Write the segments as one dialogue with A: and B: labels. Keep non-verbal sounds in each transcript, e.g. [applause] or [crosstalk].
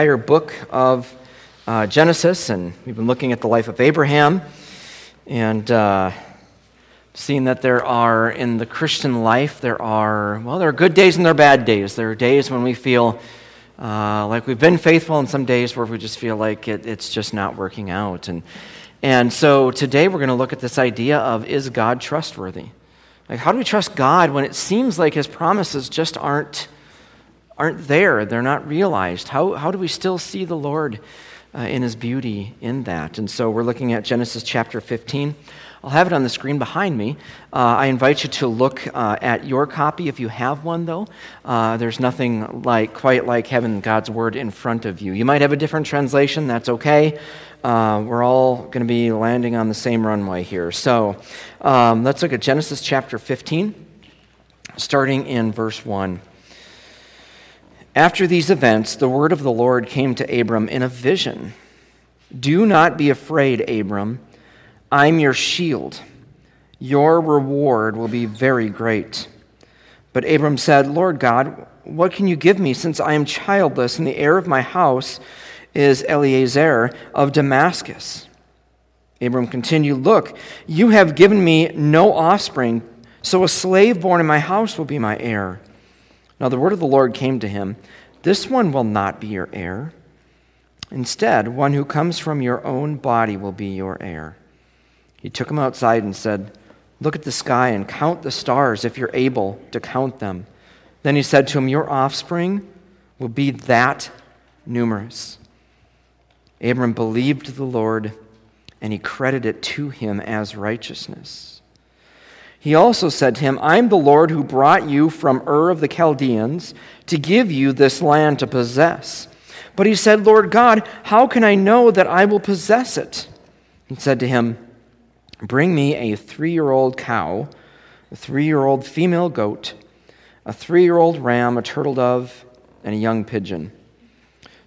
A: entire book of uh, Genesis, and we've been looking at the life of Abraham and uh, seeing that there are, in the Christian life, there are, well, there are good days and there are bad days. There are days when we feel uh, like we've been faithful, and some days where we just feel like it, it's just not working out. And, and so today we're going to look at this idea of is God trustworthy? Like, how do we trust God when it seems like his promises just aren't, aren't there? They're not realized. How, how do we still see the Lord uh, in his beauty in that? And so we're looking at Genesis chapter 15. I'll have it on the screen behind me. Uh, I invite you to look uh, at your copy if you have one, though. Uh, there's nothing like quite like having God's word in front of you. You might have a different translation, that's okay. Uh, we're all going to be landing on the same runway here. So um, let's look at Genesis chapter 15, starting in verse 1. After these events, the word of the Lord came to Abram in a vision Do not be afraid, Abram. I'm your shield. Your reward will be very great. But Abram said, Lord God, what can you give me since I am childless and the heir of my house? is Eliezer of Damascus. Abram continued, Look, you have given me no offspring, so a slave born in my house will be my heir. Now the word of the Lord came to him This one will not be your heir. Instead, one who comes from your own body will be your heir. He took him outside and said, Look at the sky and count the stars if you're able to count them. Then he said to him, Your offspring will be that numerous. Abram believed the Lord, and he credited it to him as righteousness. He also said to him, I'm the Lord who brought you from Ur of the Chaldeans to give you this land to possess. But he said, Lord God, how can I know that I will possess it? He said to him, Bring me a three year old cow, a three year old female goat, a three year old ram, a turtle dove, and a young pigeon.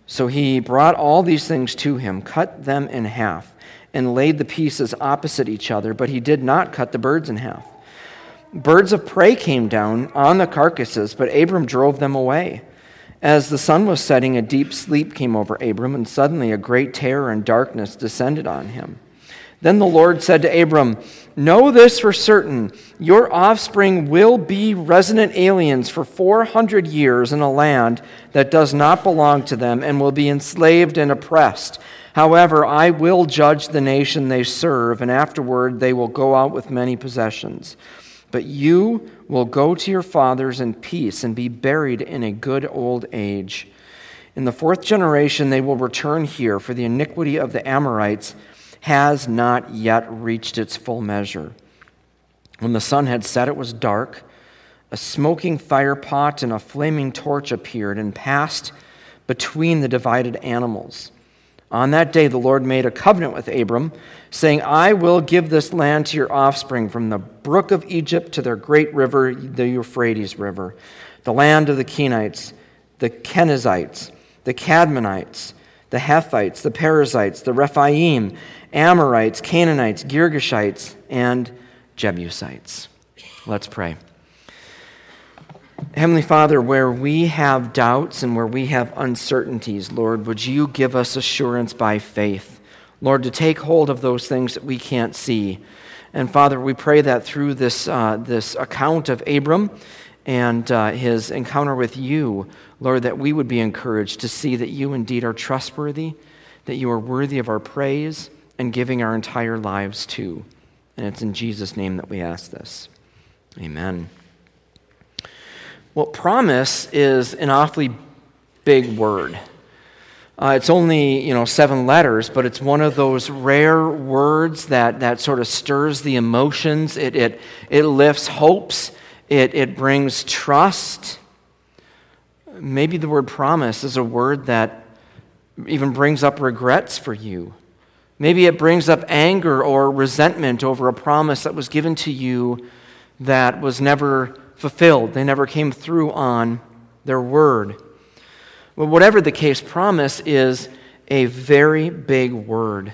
A: So he brought all these things to him, cut them in half, and laid the pieces opposite each other, but he did not cut the birds in half. Birds of prey came down on the carcasses, but Abram drove them away. As the sun was setting, a deep sleep came over Abram, and suddenly a great terror and darkness descended on him. Then the Lord said to Abram, Know this for certain your offspring will be resident aliens for 400 years in a land that does not belong to them and will be enslaved and oppressed. However, I will judge the nation they serve, and afterward they will go out with many possessions. But you will go to your fathers in peace and be buried in a good old age. In the fourth generation they will return here, for the iniquity of the Amorites has not yet reached its full measure. When the sun had set, it was dark. A smoking fire pot and a flaming torch appeared and passed between the divided animals. On that day, the Lord made a covenant with Abram, saying, I will give this land to your offspring from the brook of Egypt to their great river, the Euphrates River, the land of the Kenites, the Kenizzites, the Cadmonites, the Hittites, the Perizzites, the Rephaim, Amorites, Canaanites, Girgashites, and Jebusites. Let's pray. Heavenly Father, where we have doubts and where we have uncertainties, Lord, would you give us assurance by faith? Lord, to take hold of those things that we can't see. And Father, we pray that through this, uh, this account of Abram and uh, his encounter with you, Lord, that we would be encouraged to see that you indeed are trustworthy, that you are worthy of our praise, and giving our entire lives to. And it's in Jesus' name that we ask this. Amen. Well, promise is an awfully big word. Uh, it's only you know seven letters, but it's one of those rare words that, that sort of stirs the emotions. It, it, it lifts hopes. It, it brings trust. Maybe the word promise is a word that even brings up regrets for you. Maybe it brings up anger or resentment over a promise that was given to you that was never fulfilled. They never came through on their word. But whatever the case, promise is a very big word.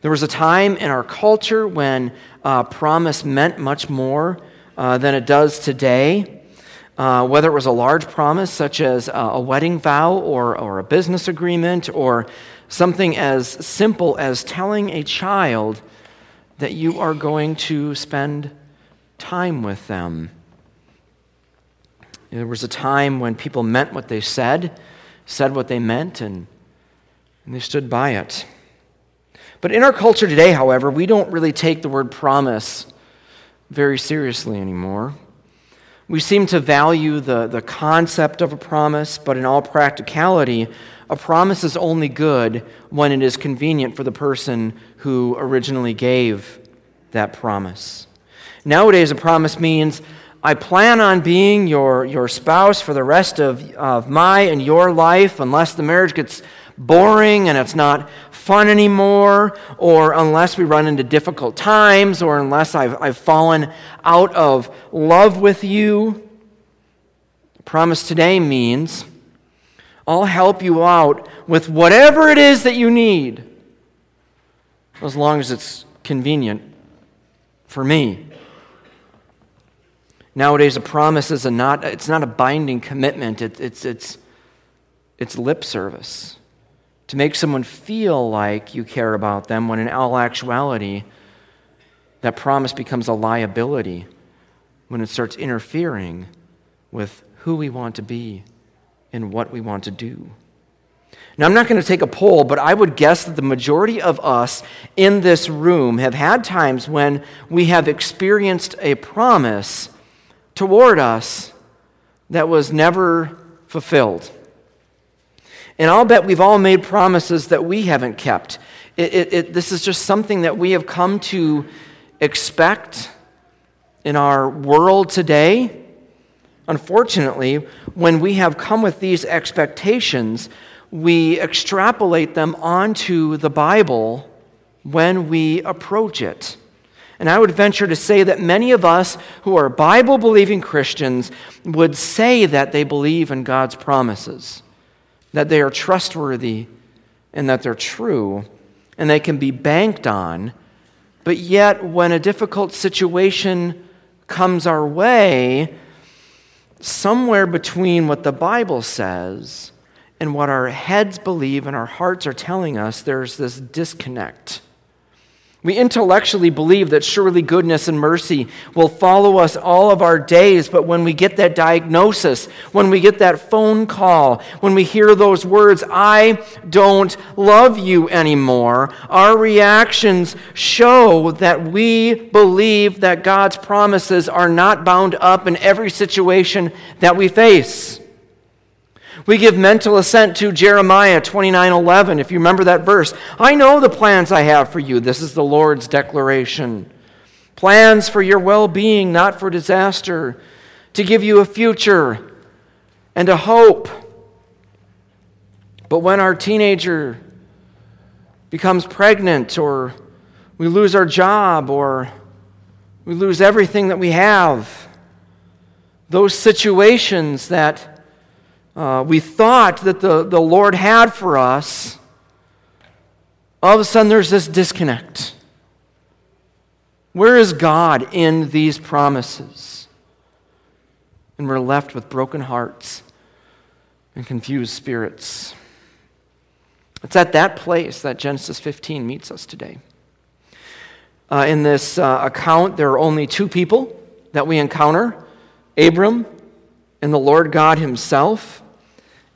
A: There was a time in our culture when uh, promise meant much more uh, than it does today. uh, whether it was a large promise such as a wedding vow or, or a business agreement or something as simple as telling a child that you are going to spend time with them. There was a time when people meant what they said, said what they meant, and, and they stood by it. But in our culture today, however, we don't really take the word promise very seriously anymore. We seem to value the, the concept of a promise, but in all practicality, a promise is only good when it is convenient for the person who originally gave that promise. Nowadays, a promise means I plan on being your, your spouse for the rest of, of my and your life unless the marriage gets boring and it's not fun anymore, or unless we run into difficult times, or unless I've, I've fallen out of love with you. Promise today means I'll help you out with whatever it is that you need, as long as it's convenient for me. Nowadays, a promise is a not, it's not a binding commitment, it, it's, it's, it's lip service to make someone feel like you care about them when in all actuality, that promise becomes a liability when it starts interfering with who we want to be and what we want to do. Now, I'm not going to take a poll, but I would guess that the majority of us in this room have had times when we have experienced a promise toward us that was never fulfilled. And I'll bet we've all made promises that we haven't kept. It, it, it, this is just something that we have come to expect in our world today. Unfortunately, when we have come with these expectations, we extrapolate them onto the Bible when we approach it. And I would venture to say that many of us who are Bible believing Christians would say that they believe in God's promises that they are trustworthy and that they're true and they can be banked on. But yet, when a difficult situation comes our way, somewhere between what the Bible says and what our heads believe and our hearts are telling us, there's this disconnect. We intellectually believe that surely goodness and mercy will follow us all of our days, but when we get that diagnosis, when we get that phone call, when we hear those words, I don't love you anymore, our reactions show that we believe that God's promises are not bound up in every situation that we face. We give mental assent to Jeremiah 29:11 if you remember that verse. I know the plans I have for you. This is the Lord's declaration. Plans for your well-being, not for disaster, to give you a future and a hope. But when our teenager becomes pregnant or we lose our job or we lose everything that we have, those situations that uh, we thought that the, the Lord had for us, all of a sudden there's this disconnect. Where is God in these promises? And we're left with broken hearts and confused spirits. It's at that place that Genesis 15 meets us today. Uh, in this uh, account, there are only two people that we encounter Abram and the Lord God Himself.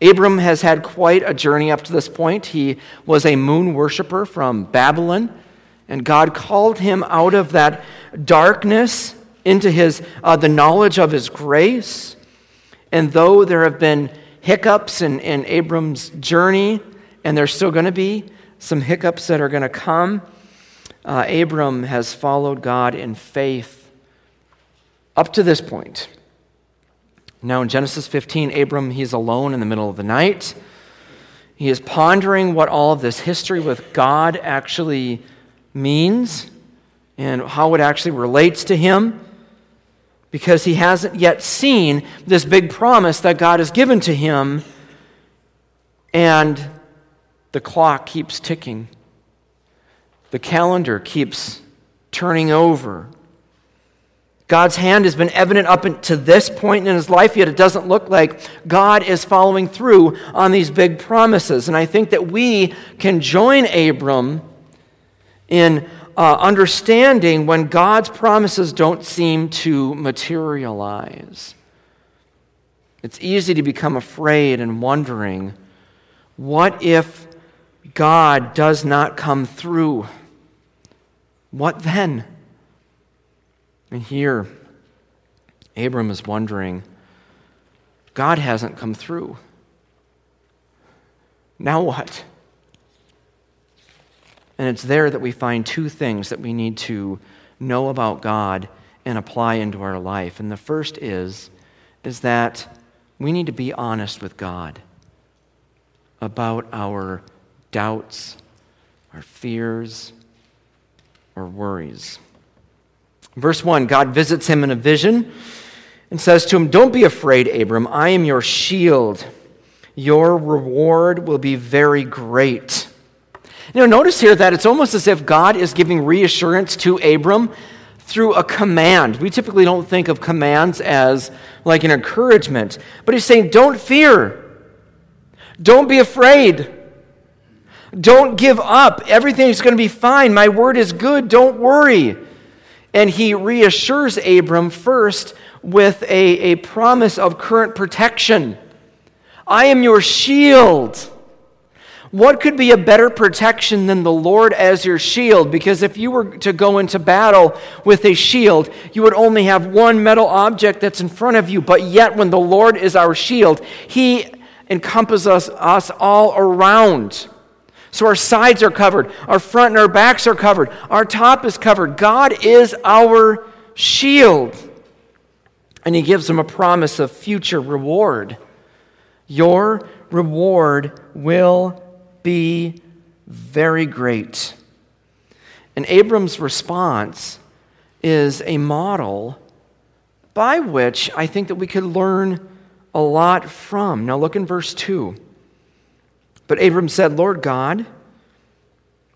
A: Abram has had quite a journey up to this point. He was a moon worshiper from Babylon, and God called him out of that darkness into his, uh, the knowledge of his grace. And though there have been hiccups in, in Abram's journey, and there's still going to be some hiccups that are going to come, uh, Abram has followed God in faith up to this point. Now, in Genesis 15, Abram, he's alone in the middle of the night. He is pondering what all of this history with God actually means and how it actually relates to him because he hasn't yet seen this big promise that God has given to him. And the clock keeps ticking, the calendar keeps turning over. God's hand has been evident up to this point in his life, yet it doesn't look like God is following through on these big promises. And I think that we can join Abram in uh, understanding when God's promises don't seem to materialize. It's easy to become afraid and wondering what if God does not come through? What then? And here, Abram is wondering God hasn't come through. Now what? And it's there that we find two things that we need to know about God and apply into our life. And the first is, is that we need to be honest with God about our doubts, our fears, or worries. Verse 1 God visits him in a vision and says to him, Don't be afraid, Abram. I am your shield. Your reward will be very great. Know, notice here that it's almost as if God is giving reassurance to Abram through a command. We typically don't think of commands as like an encouragement, but he's saying, Don't fear. Don't be afraid. Don't give up. Everything's going to be fine. My word is good. Don't worry. And he reassures Abram first with a, a promise of current protection I am your shield. What could be a better protection than the Lord as your shield? Because if you were to go into battle with a shield, you would only have one metal object that's in front of you. But yet, when the Lord is our shield, He encompasses us, us all around. So our sides are covered, our front and our backs are covered, our top is covered. God is our shield. And he gives them a promise of future reward. Your reward will be very great. And Abram's response is a model by which I think that we could learn a lot from. Now look in verse 2. But Abram said, Lord God,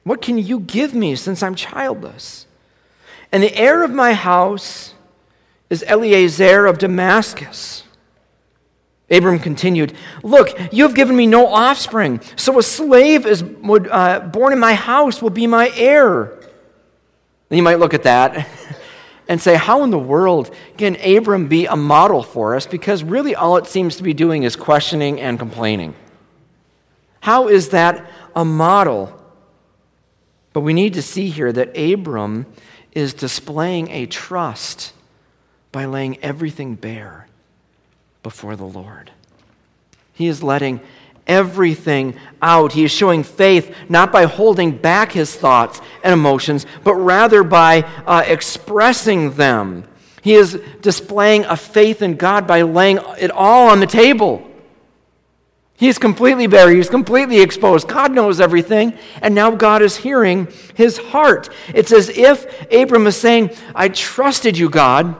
A: what can you give me since I'm childless? And the heir of my house is Eliezer of Damascus. Abram continued, Look, you have given me no offspring, so a slave is uh, born in my house will be my heir. And you might look at that [laughs] and say, How in the world can Abram be a model for us? Because really all it seems to be doing is questioning and complaining. How is that a model? But we need to see here that Abram is displaying a trust by laying everything bare before the Lord. He is letting everything out. He is showing faith not by holding back his thoughts and emotions, but rather by uh, expressing them. He is displaying a faith in God by laying it all on the table. He's completely bare. He's completely exposed. God knows everything. And now God is hearing his heart. It's as if Abram is saying, I trusted you, God.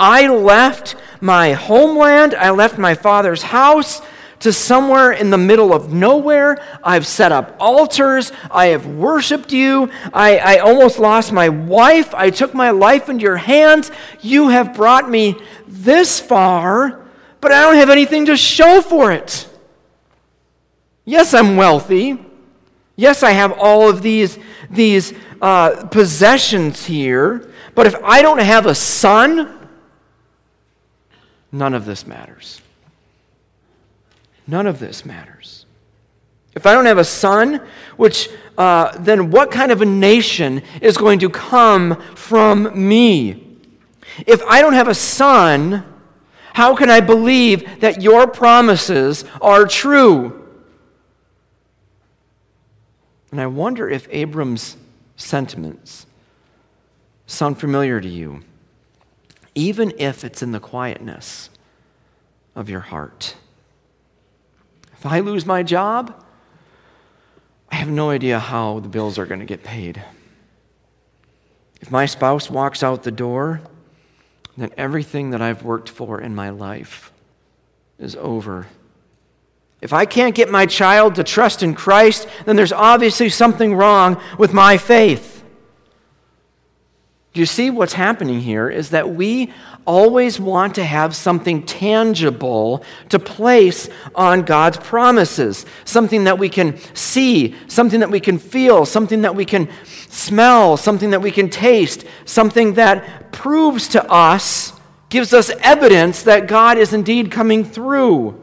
A: I left my homeland. I left my father's house to somewhere in the middle of nowhere. I've set up altars. I have worshiped you. I, I almost lost my wife. I took my life into your hands. You have brought me this far but I don't have anything to show for it. Yes, I'm wealthy. Yes, I have all of these, these uh, possessions here. But if I don't have a son, none of this matters. None of this matters. If I don't have a son, which uh, then what kind of a nation is going to come from me? If I don't have a son, how can I believe that your promises are true? And I wonder if Abram's sentiments sound familiar to you, even if it's in the quietness of your heart. If I lose my job, I have no idea how the bills are going to get paid. If my spouse walks out the door, then everything that I've worked for in my life is over. If I can't get my child to trust in Christ, then there's obviously something wrong with my faith. You see what's happening here? Is that we always want to have something tangible to place on God's promises, something that we can see, something that we can feel, something that we can smell, something that we can taste, something that proves to us, gives us evidence that God is indeed coming through.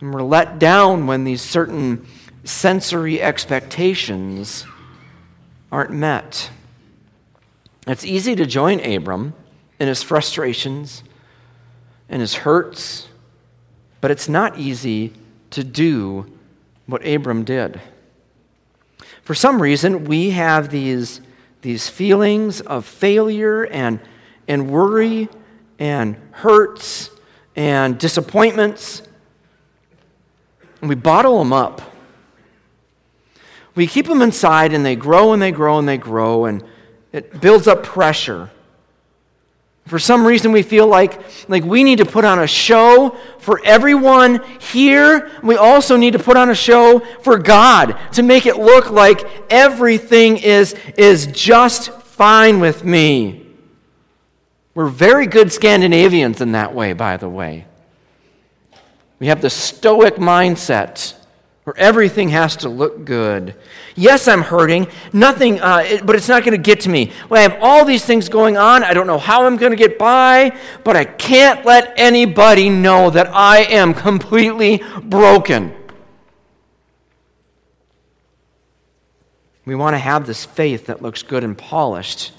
A: And we're let down when these certain sensory expectations aren't met. It's easy to join Abram in his frustrations and his hurts, but it's not easy to do what Abram did. For some reason, we have these, these feelings of failure and, and worry and hurts and disappointments, and we bottle them up. We keep them inside, and they grow and they grow and they grow, and it builds up pressure. For some reason, we feel like, like we need to put on a show for everyone here. We also need to put on a show for God to make it look like everything is, is just fine with me. We're very good Scandinavians in that way, by the way. We have the stoic mindset where everything has to look good. Yes, I'm hurting, nothing, uh, it, but it's not going to get to me. Well, I have all these things going on. I don't know how I'm going to get by, but I can't let anybody know that I am completely broken. We want to have this faith that looks good and polished.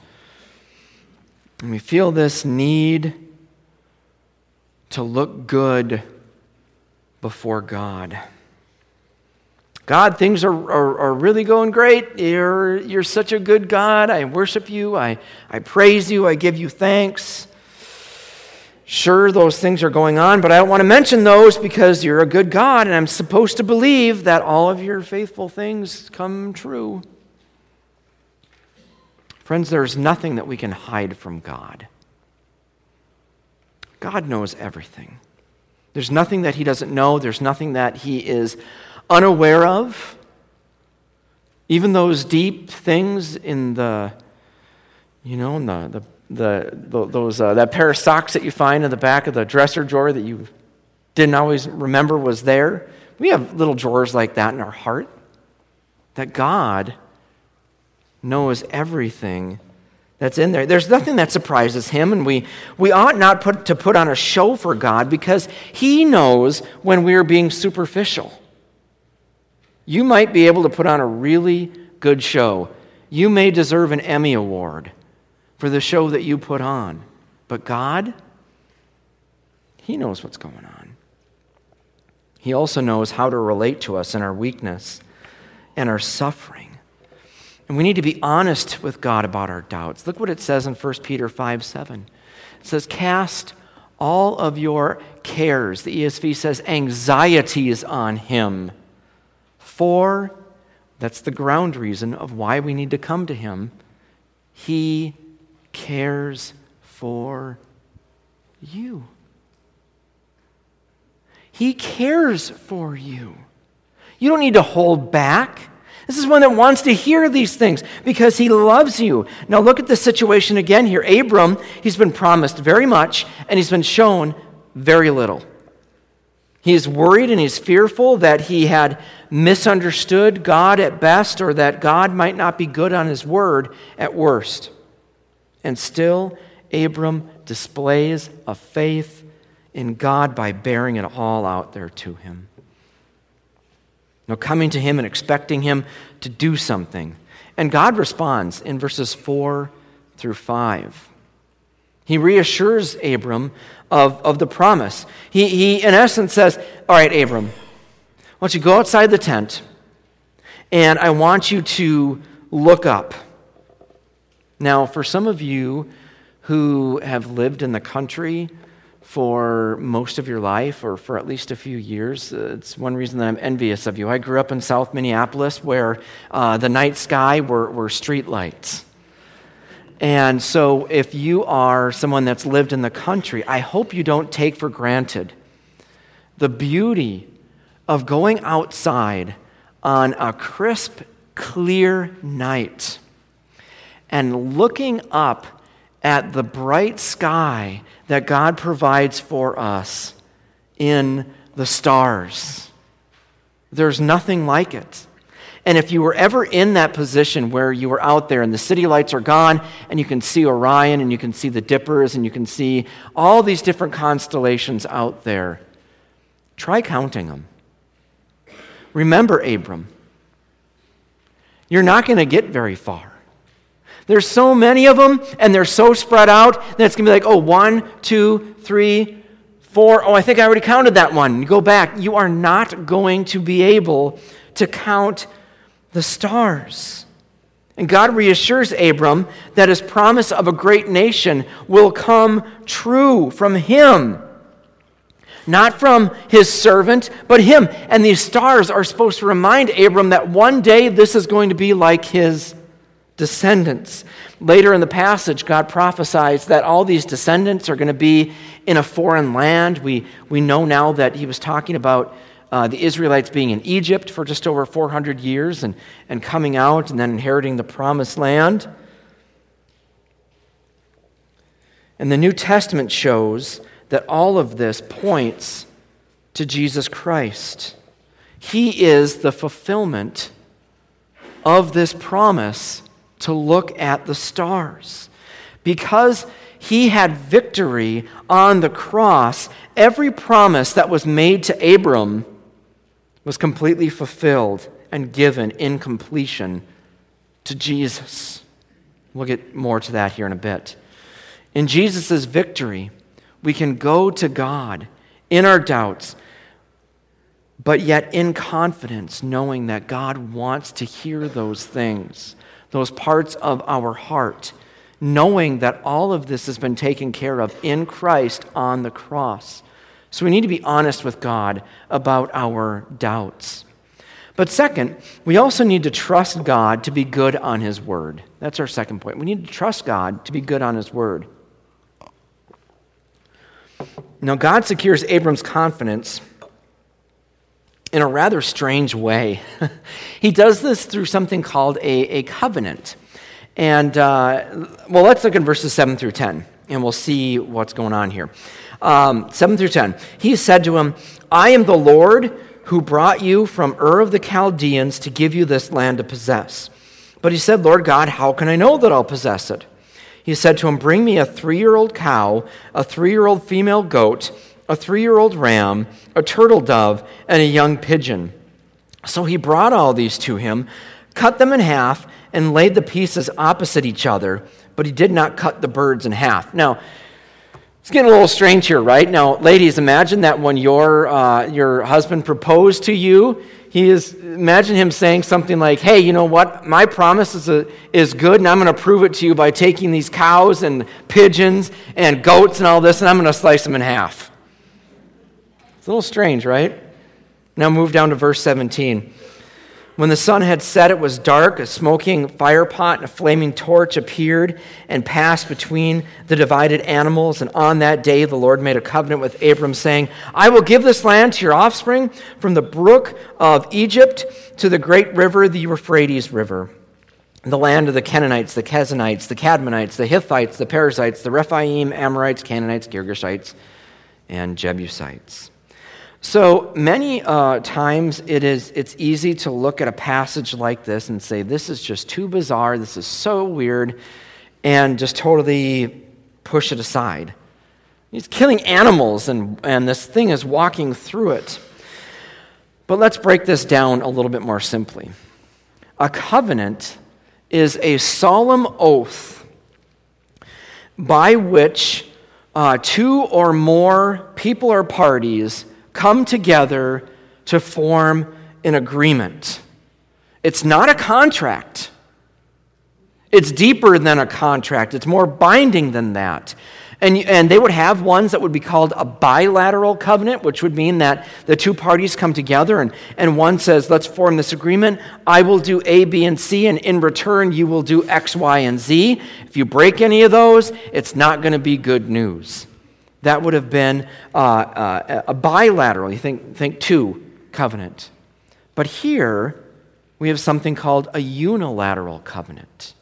A: And we feel this need to look good before God. God, things are, are, are, really going great. You're, you're such a good God. I worship you. I, I praise you. I give you thanks. Sure, those things are going on, but I don't want to mention those because you're a good God, and I'm supposed to believe that all of your faithful things come true. Friends, there's nothing that we can hide from God. God knows everything. There's nothing that He doesn't know, there's nothing that He is unaware of. Even those deep things in the, you know, in the, the, the, those, uh, that pair of socks that you find in the back of the dresser drawer that you didn't always remember was there. We have little drawers like that in our heart. That God knows everything that's in there. There's nothing that surprises him, and we, we ought not put, to put on a show for God because he knows when we're being superficial. You might be able to put on a really good show. You may deserve an Emmy Award for the show that you put on. But God, He knows what's going on. He also knows how to relate to us in our weakness and our suffering. And we need to be honest with God about our doubts. Look what it says in 1 Peter 5 7. It says, Cast all of your cares, the ESV says, anxieties on Him for, that's the ground reason of why we need to come to Him, He cares for you. He cares for you. You don't need to hold back. This is one that wants to hear these things because he loves you. Now, look at the situation again here. Abram, he's been promised very much, and he's been shown very little. He is worried and he's fearful that he had misunderstood God at best or that God might not be good on his word at worst. And still, Abram displays a faith in God by bearing it all out there to him. Now, coming to him and expecting him to do something. And God responds in verses 4 through 5. He reassures Abram of, of the promise. He, he, in essence, says, All right, Abram, I want you to go outside the tent, and I want you to look up. Now, for some of you who have lived in the country for most of your life or for at least a few years. Uh, it's one reason that I'm envious of you. I grew up in South Minneapolis where uh, the night sky were, were street lights. And so, if you are someone that's lived in the country, I hope you don't take for granted the beauty of going outside on a crisp, clear night and looking up at the bright sky that God provides for us in the stars. There's nothing like it. And if you were ever in that position where you were out there and the city lights are gone and you can see Orion and you can see the Dippers and you can see all these different constellations out there, try counting them. Remember Abram. You're not going to get very far. There's so many of them, and they're so spread out that it's going to be like, oh, one, two, three, four. Oh, I think I already counted that one. You go back. You are not going to be able to count the stars. And God reassures Abram that his promise of a great nation will come true from him. Not from his servant, but him. And these stars are supposed to remind Abram that one day this is going to be like his descendants. Later in the passage, God prophesies that all these descendants are going to be in a foreign land. We, we know now that he was talking about uh, the Israelites being in Egypt for just over 400 years and, and coming out and then inheriting the promised land. And the New Testament shows that all of this points to Jesus Christ. He is the fulfillment of this promise to look at the stars. Because he had victory on the cross, every promise that was made to Abram was completely fulfilled and given in completion to Jesus. We'll get more to that here in a bit. In Jesus' victory, we can go to God in our doubts, but yet in confidence, knowing that God wants to hear those things those parts of our heart, knowing that all of this has been taken care of in Christ on the cross. So we need to be honest with God about our doubts. But second, we also need to trust God to be good on His word. That's our second point. We need to trust God to be good on His word. Now, God secures Abram's confidence in a rather strange way. [laughs] he does this through something called a, a covenant. And, uh, well, let's look in verses 7 through 10, and we'll see what's going on here. Um, 7 through 10. He said to him, I am the Lord who brought you from Ur of the Chaldeans to give you this land to possess. But he said, Lord God, how can I know that I'll possess it? He said to him, Bring me a three year old cow, a three year old female goat, a three year old ram, a turtle dove, and a young pigeon. So he brought all these to him, cut them in half, and laid the pieces opposite each other, but he did not cut the birds in half. Now, it's getting a little strange here, right? Now, ladies, imagine that when your, uh, your husband proposed to you, he is, imagine him saying something like, Hey, you know what? My promise is, a, is good, and I'm going to prove it to you by taking these cows and pigeons and goats and all this, and I'm going to slice them in half. It's a little strange, right? Now move down to verse 17. When the sun had set, it was dark. A smoking firepot and a flaming torch appeared and passed between the divided animals. And on that day, the Lord made a covenant with Abram, saying, I will give this land to your offspring from the brook of Egypt to the great river, the Euphrates River. The land of the Canaanites, the Kenizzites, the Cadmonites, the Hittites, the Perizzites, the Rephaim, Amorites, Canaanites, Girgashites, and Jebusites. So many uh, times it is, it's easy to look at a passage like this and say, this is just too bizarre, this is so weird, and just totally push it aside. He's killing animals, and, and this thing is walking through it. But let's break this down a little bit more simply. A covenant is a solemn oath by which uh, two or more people or parties come together to form an agreement. It's not a contract. It's deeper than a contract. It's more binding than that. And, and they would have ones that would be called a bilateral covenant, which would mean that the two parties come together and, and one says, Let's form this agreement. I will do A, B, and C, and in return, you will do X, Y, and Z. If you break any of those, it's not going to be good news. That would have been uh, uh, a bilateral, you think, think two covenant. But here, we have something called a unilateral covenant.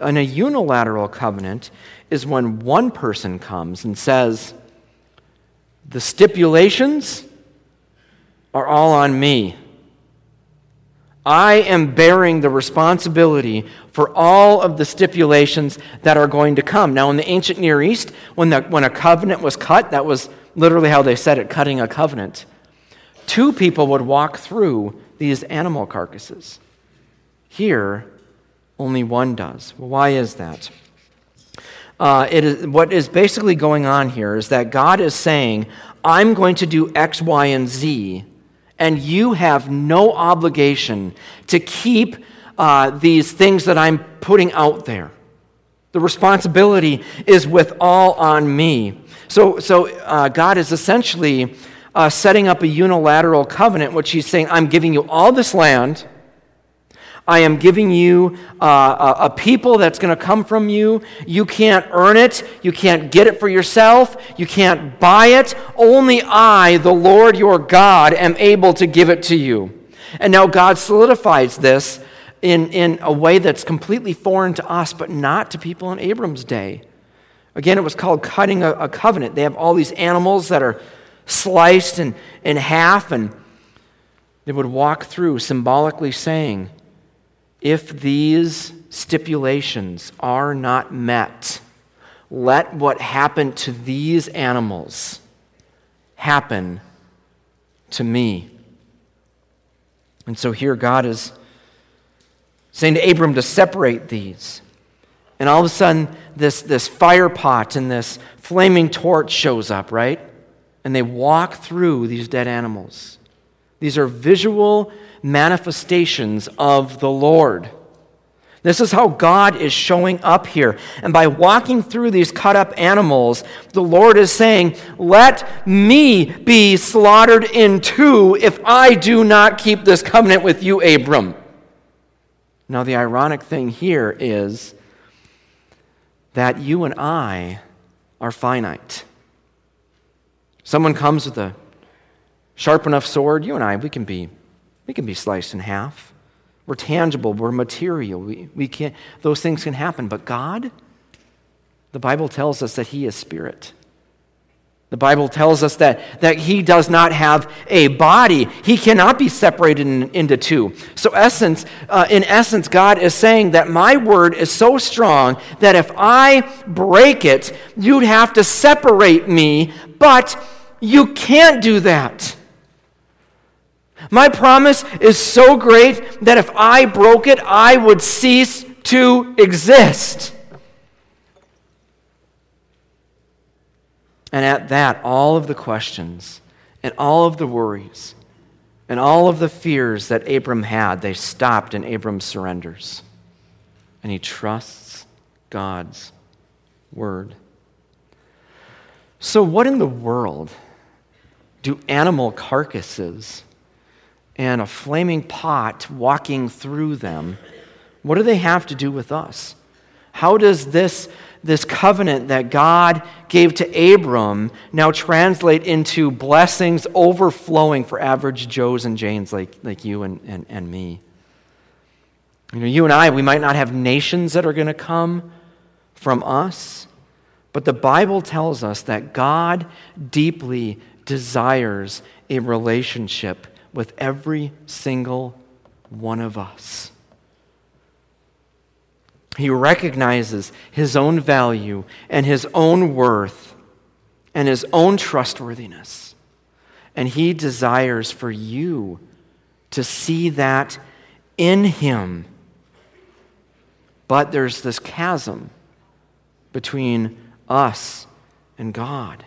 A: And a unilateral covenant is when one person comes and says, The stipulations are all on me. I am bearing the responsibility for all of the stipulations that are going to come. Now, in the ancient Near East, when, the, when a covenant was cut, that was literally how they said it cutting a covenant. Two people would walk through these animal carcasses. Here, only one does. Why is that? Uh, is, what is basically going on here is that God is saying, I'm going to do X, Y, and Z, and you have no obligation to keep uh, these things that I'm putting out there. The responsibility is with all on me. So, so uh, God is essentially uh, setting up a unilateral covenant, which He's saying, I'm giving you all this land I am giving you uh, a, a people that's going to come from you. You can't earn it. You can't get it for yourself. You can't buy it. Only I, the Lord your God, am able to give it to you. And now God solidifies this in, in a way that's completely foreign to us, but not to people in Abram's day. Again, it was called cutting a, a covenant. They have all these animals that are sliced in, in half, and they would walk through symbolically saying, if these stipulations are not met, let what happened to these animals happen to me. And so here God is saying to Abram to separate these. And all of a sudden, this, this fire pot and this flaming torch shows up, right? And they walk through these dead animals. These are visual manifestations of the Lord. This is how God is showing up here. And by walking through these cut up animals, the Lord is saying, Let me be slaughtered in two if I do not keep this covenant with you, Abram. Now, the ironic thing here is that you and I are finite. Someone comes with a sharp enough sword, you and I, we can be we can be sliced in half. We're tangible, we're material. We, we can, those things can happen. But God, the Bible tells us that He is spirit. The Bible tells us that, that he does not have a body. He cannot be separated in, into two. So, essence, uh, in essence, God is saying that my word is so strong that if I break it, you'd have to separate me, but you can't do that. My promise is so great that if I broke it, I would cease to exist. And at that, all of the questions and all of the worries and all of the fears that Abram had, they stopped and Abram surrenders. And he trusts God's word. So, what in the world do animal carcasses and a flaming pot walking through them, what do they have to do with us? How does this, this covenant that God gave to Abram now translate into blessings overflowing for average Joes and Janes like, like you and, and, and me? You know, you and I, we might not have nations that are going to come from us, but the Bible tells us that God deeply desires a relationship with every single one of us. He recognizes his own value and his own worth and his own trustworthiness. And he desires for you to see that in him. But there's this chasm between us and God.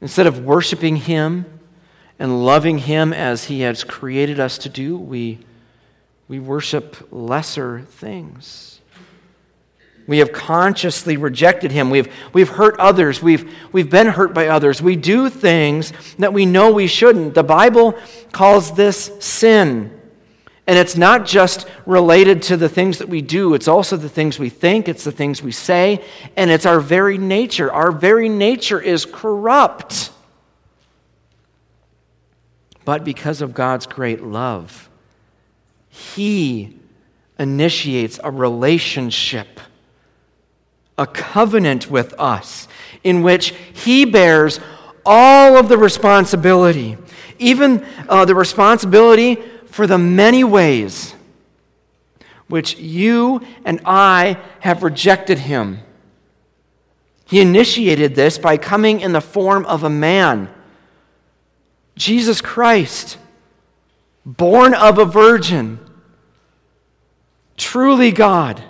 A: Instead of worshiping him, and loving Him as He has created us to do, we, we worship lesser things. We have consciously rejected Him. We've, we've hurt others. We've, we've been hurt by others. We do things that we know we shouldn't. The Bible calls this sin. And it's not just related to the things that we do, it's also the things we think, it's the things we say, and it's our very nature. Our very nature is corrupt. But because of God's great love, He initiates a relationship, a covenant with us, in which He bears all of the responsibility, even uh, the responsibility for the many ways which you and I have rejected Him. He initiated this by coming in the form of a man, Jesus Christ, born of a virgin truly God,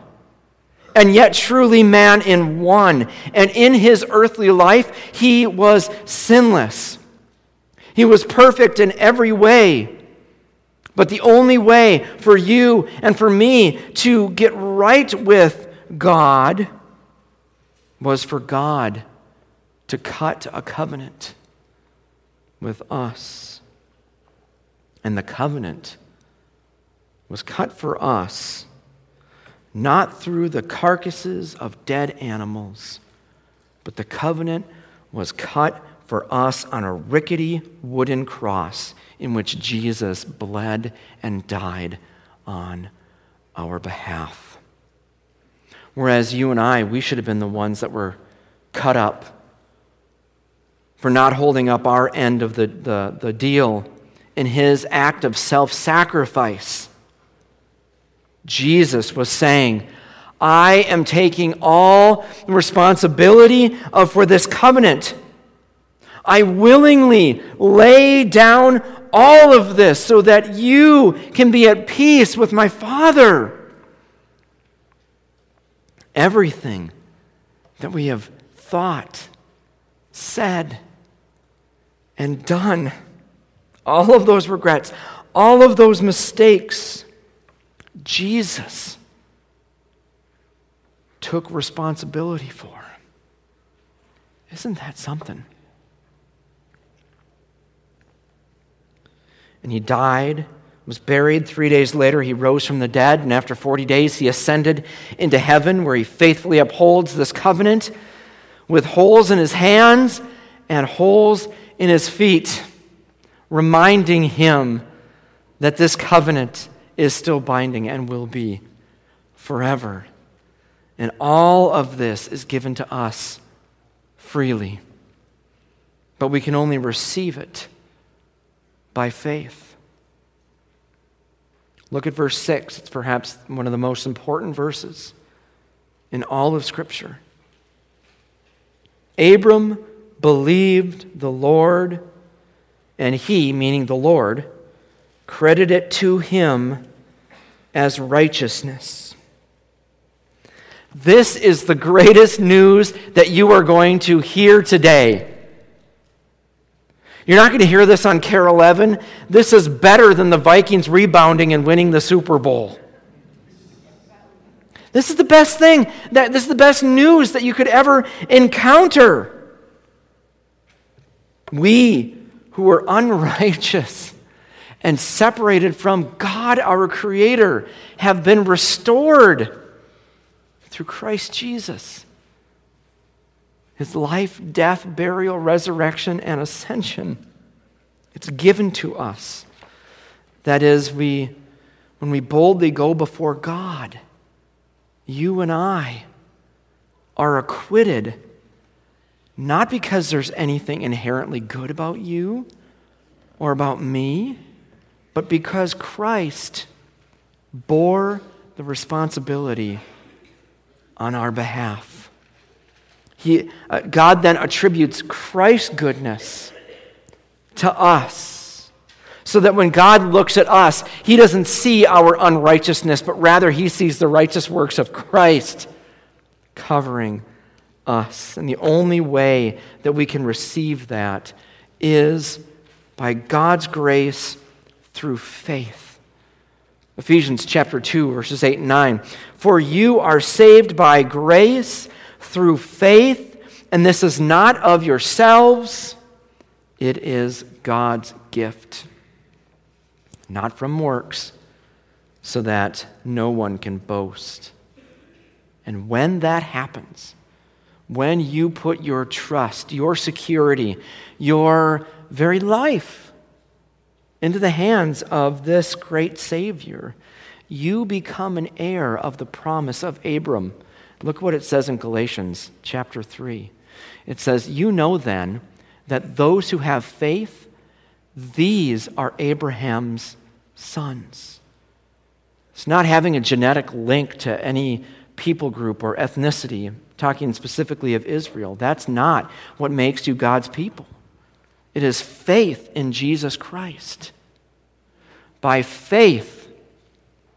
A: and yet truly man in one. And in his earthly life, he was sinless. He was perfect in every way. But the only way for you and for me to get right with God was for God to cut a covenant with us. And the covenant was cut for us not through the carcasses of dead animals, but the covenant was cut for us on a rickety wooden cross in which Jesus bled and died on our behalf. Whereas you and I, we should have been the ones that were cut up for not holding up our end of the, the, the deal in his act of self sacrifice Jesus was saying, I am taking all the responsibility of, for this covenant. I willingly lay down all of this so that you can be at peace with my Father. Everything that we have thought, said, and done, all of those regrets, all of those mistakes, Jesus took responsibility for. Isn't that something? And he died, was buried. Three days later, he rose from the dead. And after 40 days, he ascended into heaven, where he faithfully upholds this covenant with holes in his hands and holes in his feet, reminding him that this covenant is still binding and will be forever. And all of this is given to us freely. But we can only receive it by faith. Look at verse 6. It's perhaps one of the most important verses in all of Scripture. Abram believed the Lord, and he, meaning the Lord, credited it to him as righteousness. This is the greatest news that you are going to hear today. You're not going to hear this on KARE 11. This is better than the Vikings rebounding and winning the Super Bowl. This is the best thing, that, this is the best news that you could ever encounter. We who were unrighteous and separated from God, our Creator, have been restored through Christ Jesus. His life, death, burial, resurrection, and ascension. It's given to us. That is, we, when we boldly go before God, you and I are acquitted, not because there's anything inherently good about you or about me but because Christ bore the responsibility on our behalf. He, uh, God then attributes Christ's goodness to us. So that when God looks at us, he doesn't see our unrighteousness, but rather he sees the righteous works of Christ covering us. And the only way that we can receive that is by God's grace through faith. Ephesians chapter 2, verses 8 and 9. For you are saved by grace through faith, and this is not of yourselves, it is God's gift, not from works, so that no one can boast. And when that happens, when you put your trust, your security, your very life into the hands of this great Savior, you become an heir of the promise of Abram. Look what it says in Galatians chapter 3. It says, You know then that those who have faith, these are Abraham's sons. It's not having a genetic link to any people group or ethnicity, talking specifically of Israel. That's not what makes you God's people. It is faith in Jesus Christ. By faith,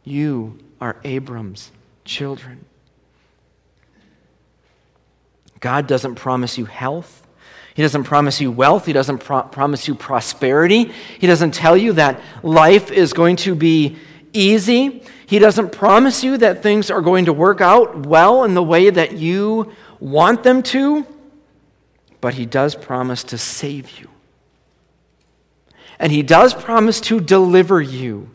A: you are Abram's children. God doesn't promise you health. He doesn't promise you wealth. He doesn't pro- promise you prosperity. He doesn't tell you that life is going to be easy. He doesn't promise you that things are going to work out well in the way that you want them to. But He does promise to save you. And He does promise to deliver you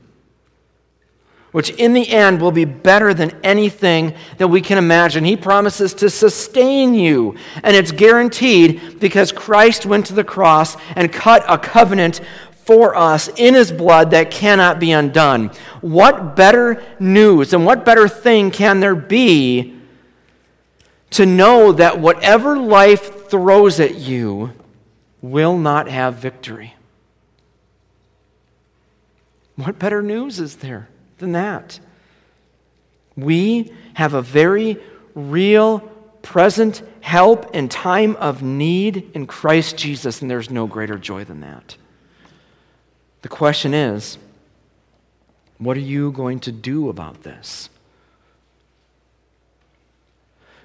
A: which in the end will be better than anything that we can imagine. He promises to sustain you, and it's guaranteed because Christ went to the cross and cut a covenant for us in his blood that cannot be undone. What better news and what better thing can there be to know that whatever life throws at you will not have victory? What better news is there? than that. We have a very real, present help in time of need in Christ Jesus, and there's no greater joy than that. The question is what are you going to do about this?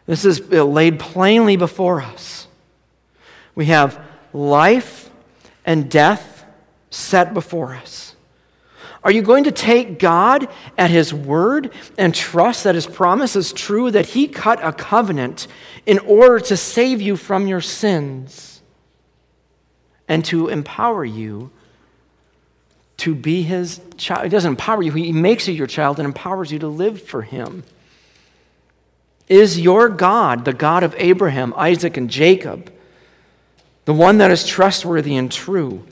A: This is laid plainly before us. We have life and death set before us. Are you going to take God at His word and trust that His promise is true, that He cut a covenant in order to save you from your sins and to empower you to be His child? He doesn't empower you, He makes you your child and empowers you to live for Him. Is your God the God of Abraham, Isaac, and Jacob, the one that is trustworthy and true?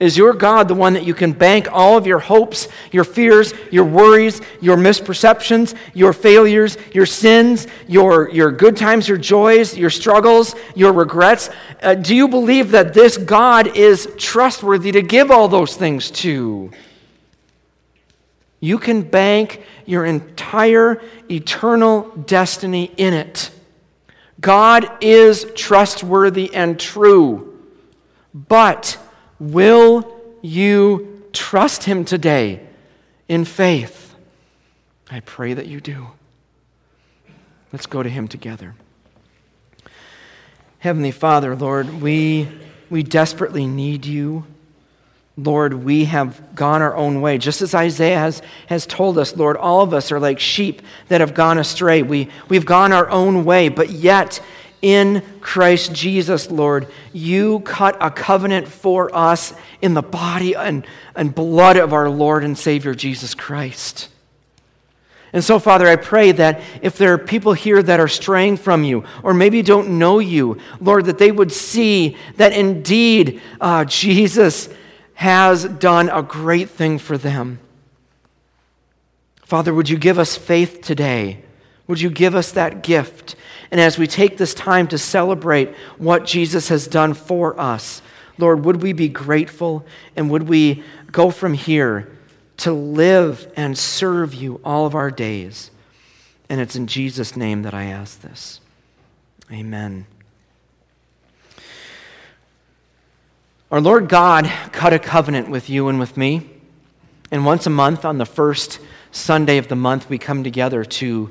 A: Is your God the one that you can bank all of your hopes, your fears, your worries, your misperceptions, your failures, your sins, your, your good times, your joys, your struggles, your regrets? Uh, do you believe that this God is trustworthy to give all those things to? You can bank your entire eternal destiny in it. God is trustworthy and true. But Will you trust him today in faith? I pray that you do. Let's go to him together. Heavenly Father, Lord, we, we desperately need you. Lord, we have gone our own way. Just as Isaiah has, has told us, Lord, all of us are like sheep that have gone astray. We, we've gone our own way, but yet in Christ Jesus, Lord, you cut a covenant for us in the body and, and blood of our Lord and Savior Jesus Christ. And so, Father, I pray that if there are people here that are straying from you, or maybe don't know you, Lord, that they would see that indeed uh, Jesus has done a great thing for them. Father, would you give us faith today? Would you give us that gift? And as we take this time to celebrate what Jesus has done for us, Lord, would we be grateful and would we go from here to live and serve you all of our days? And it's in Jesus' name that I ask this. Amen. Our Lord God cut a covenant with you and with me. And once a month, on the first Sunday of the month, we come together to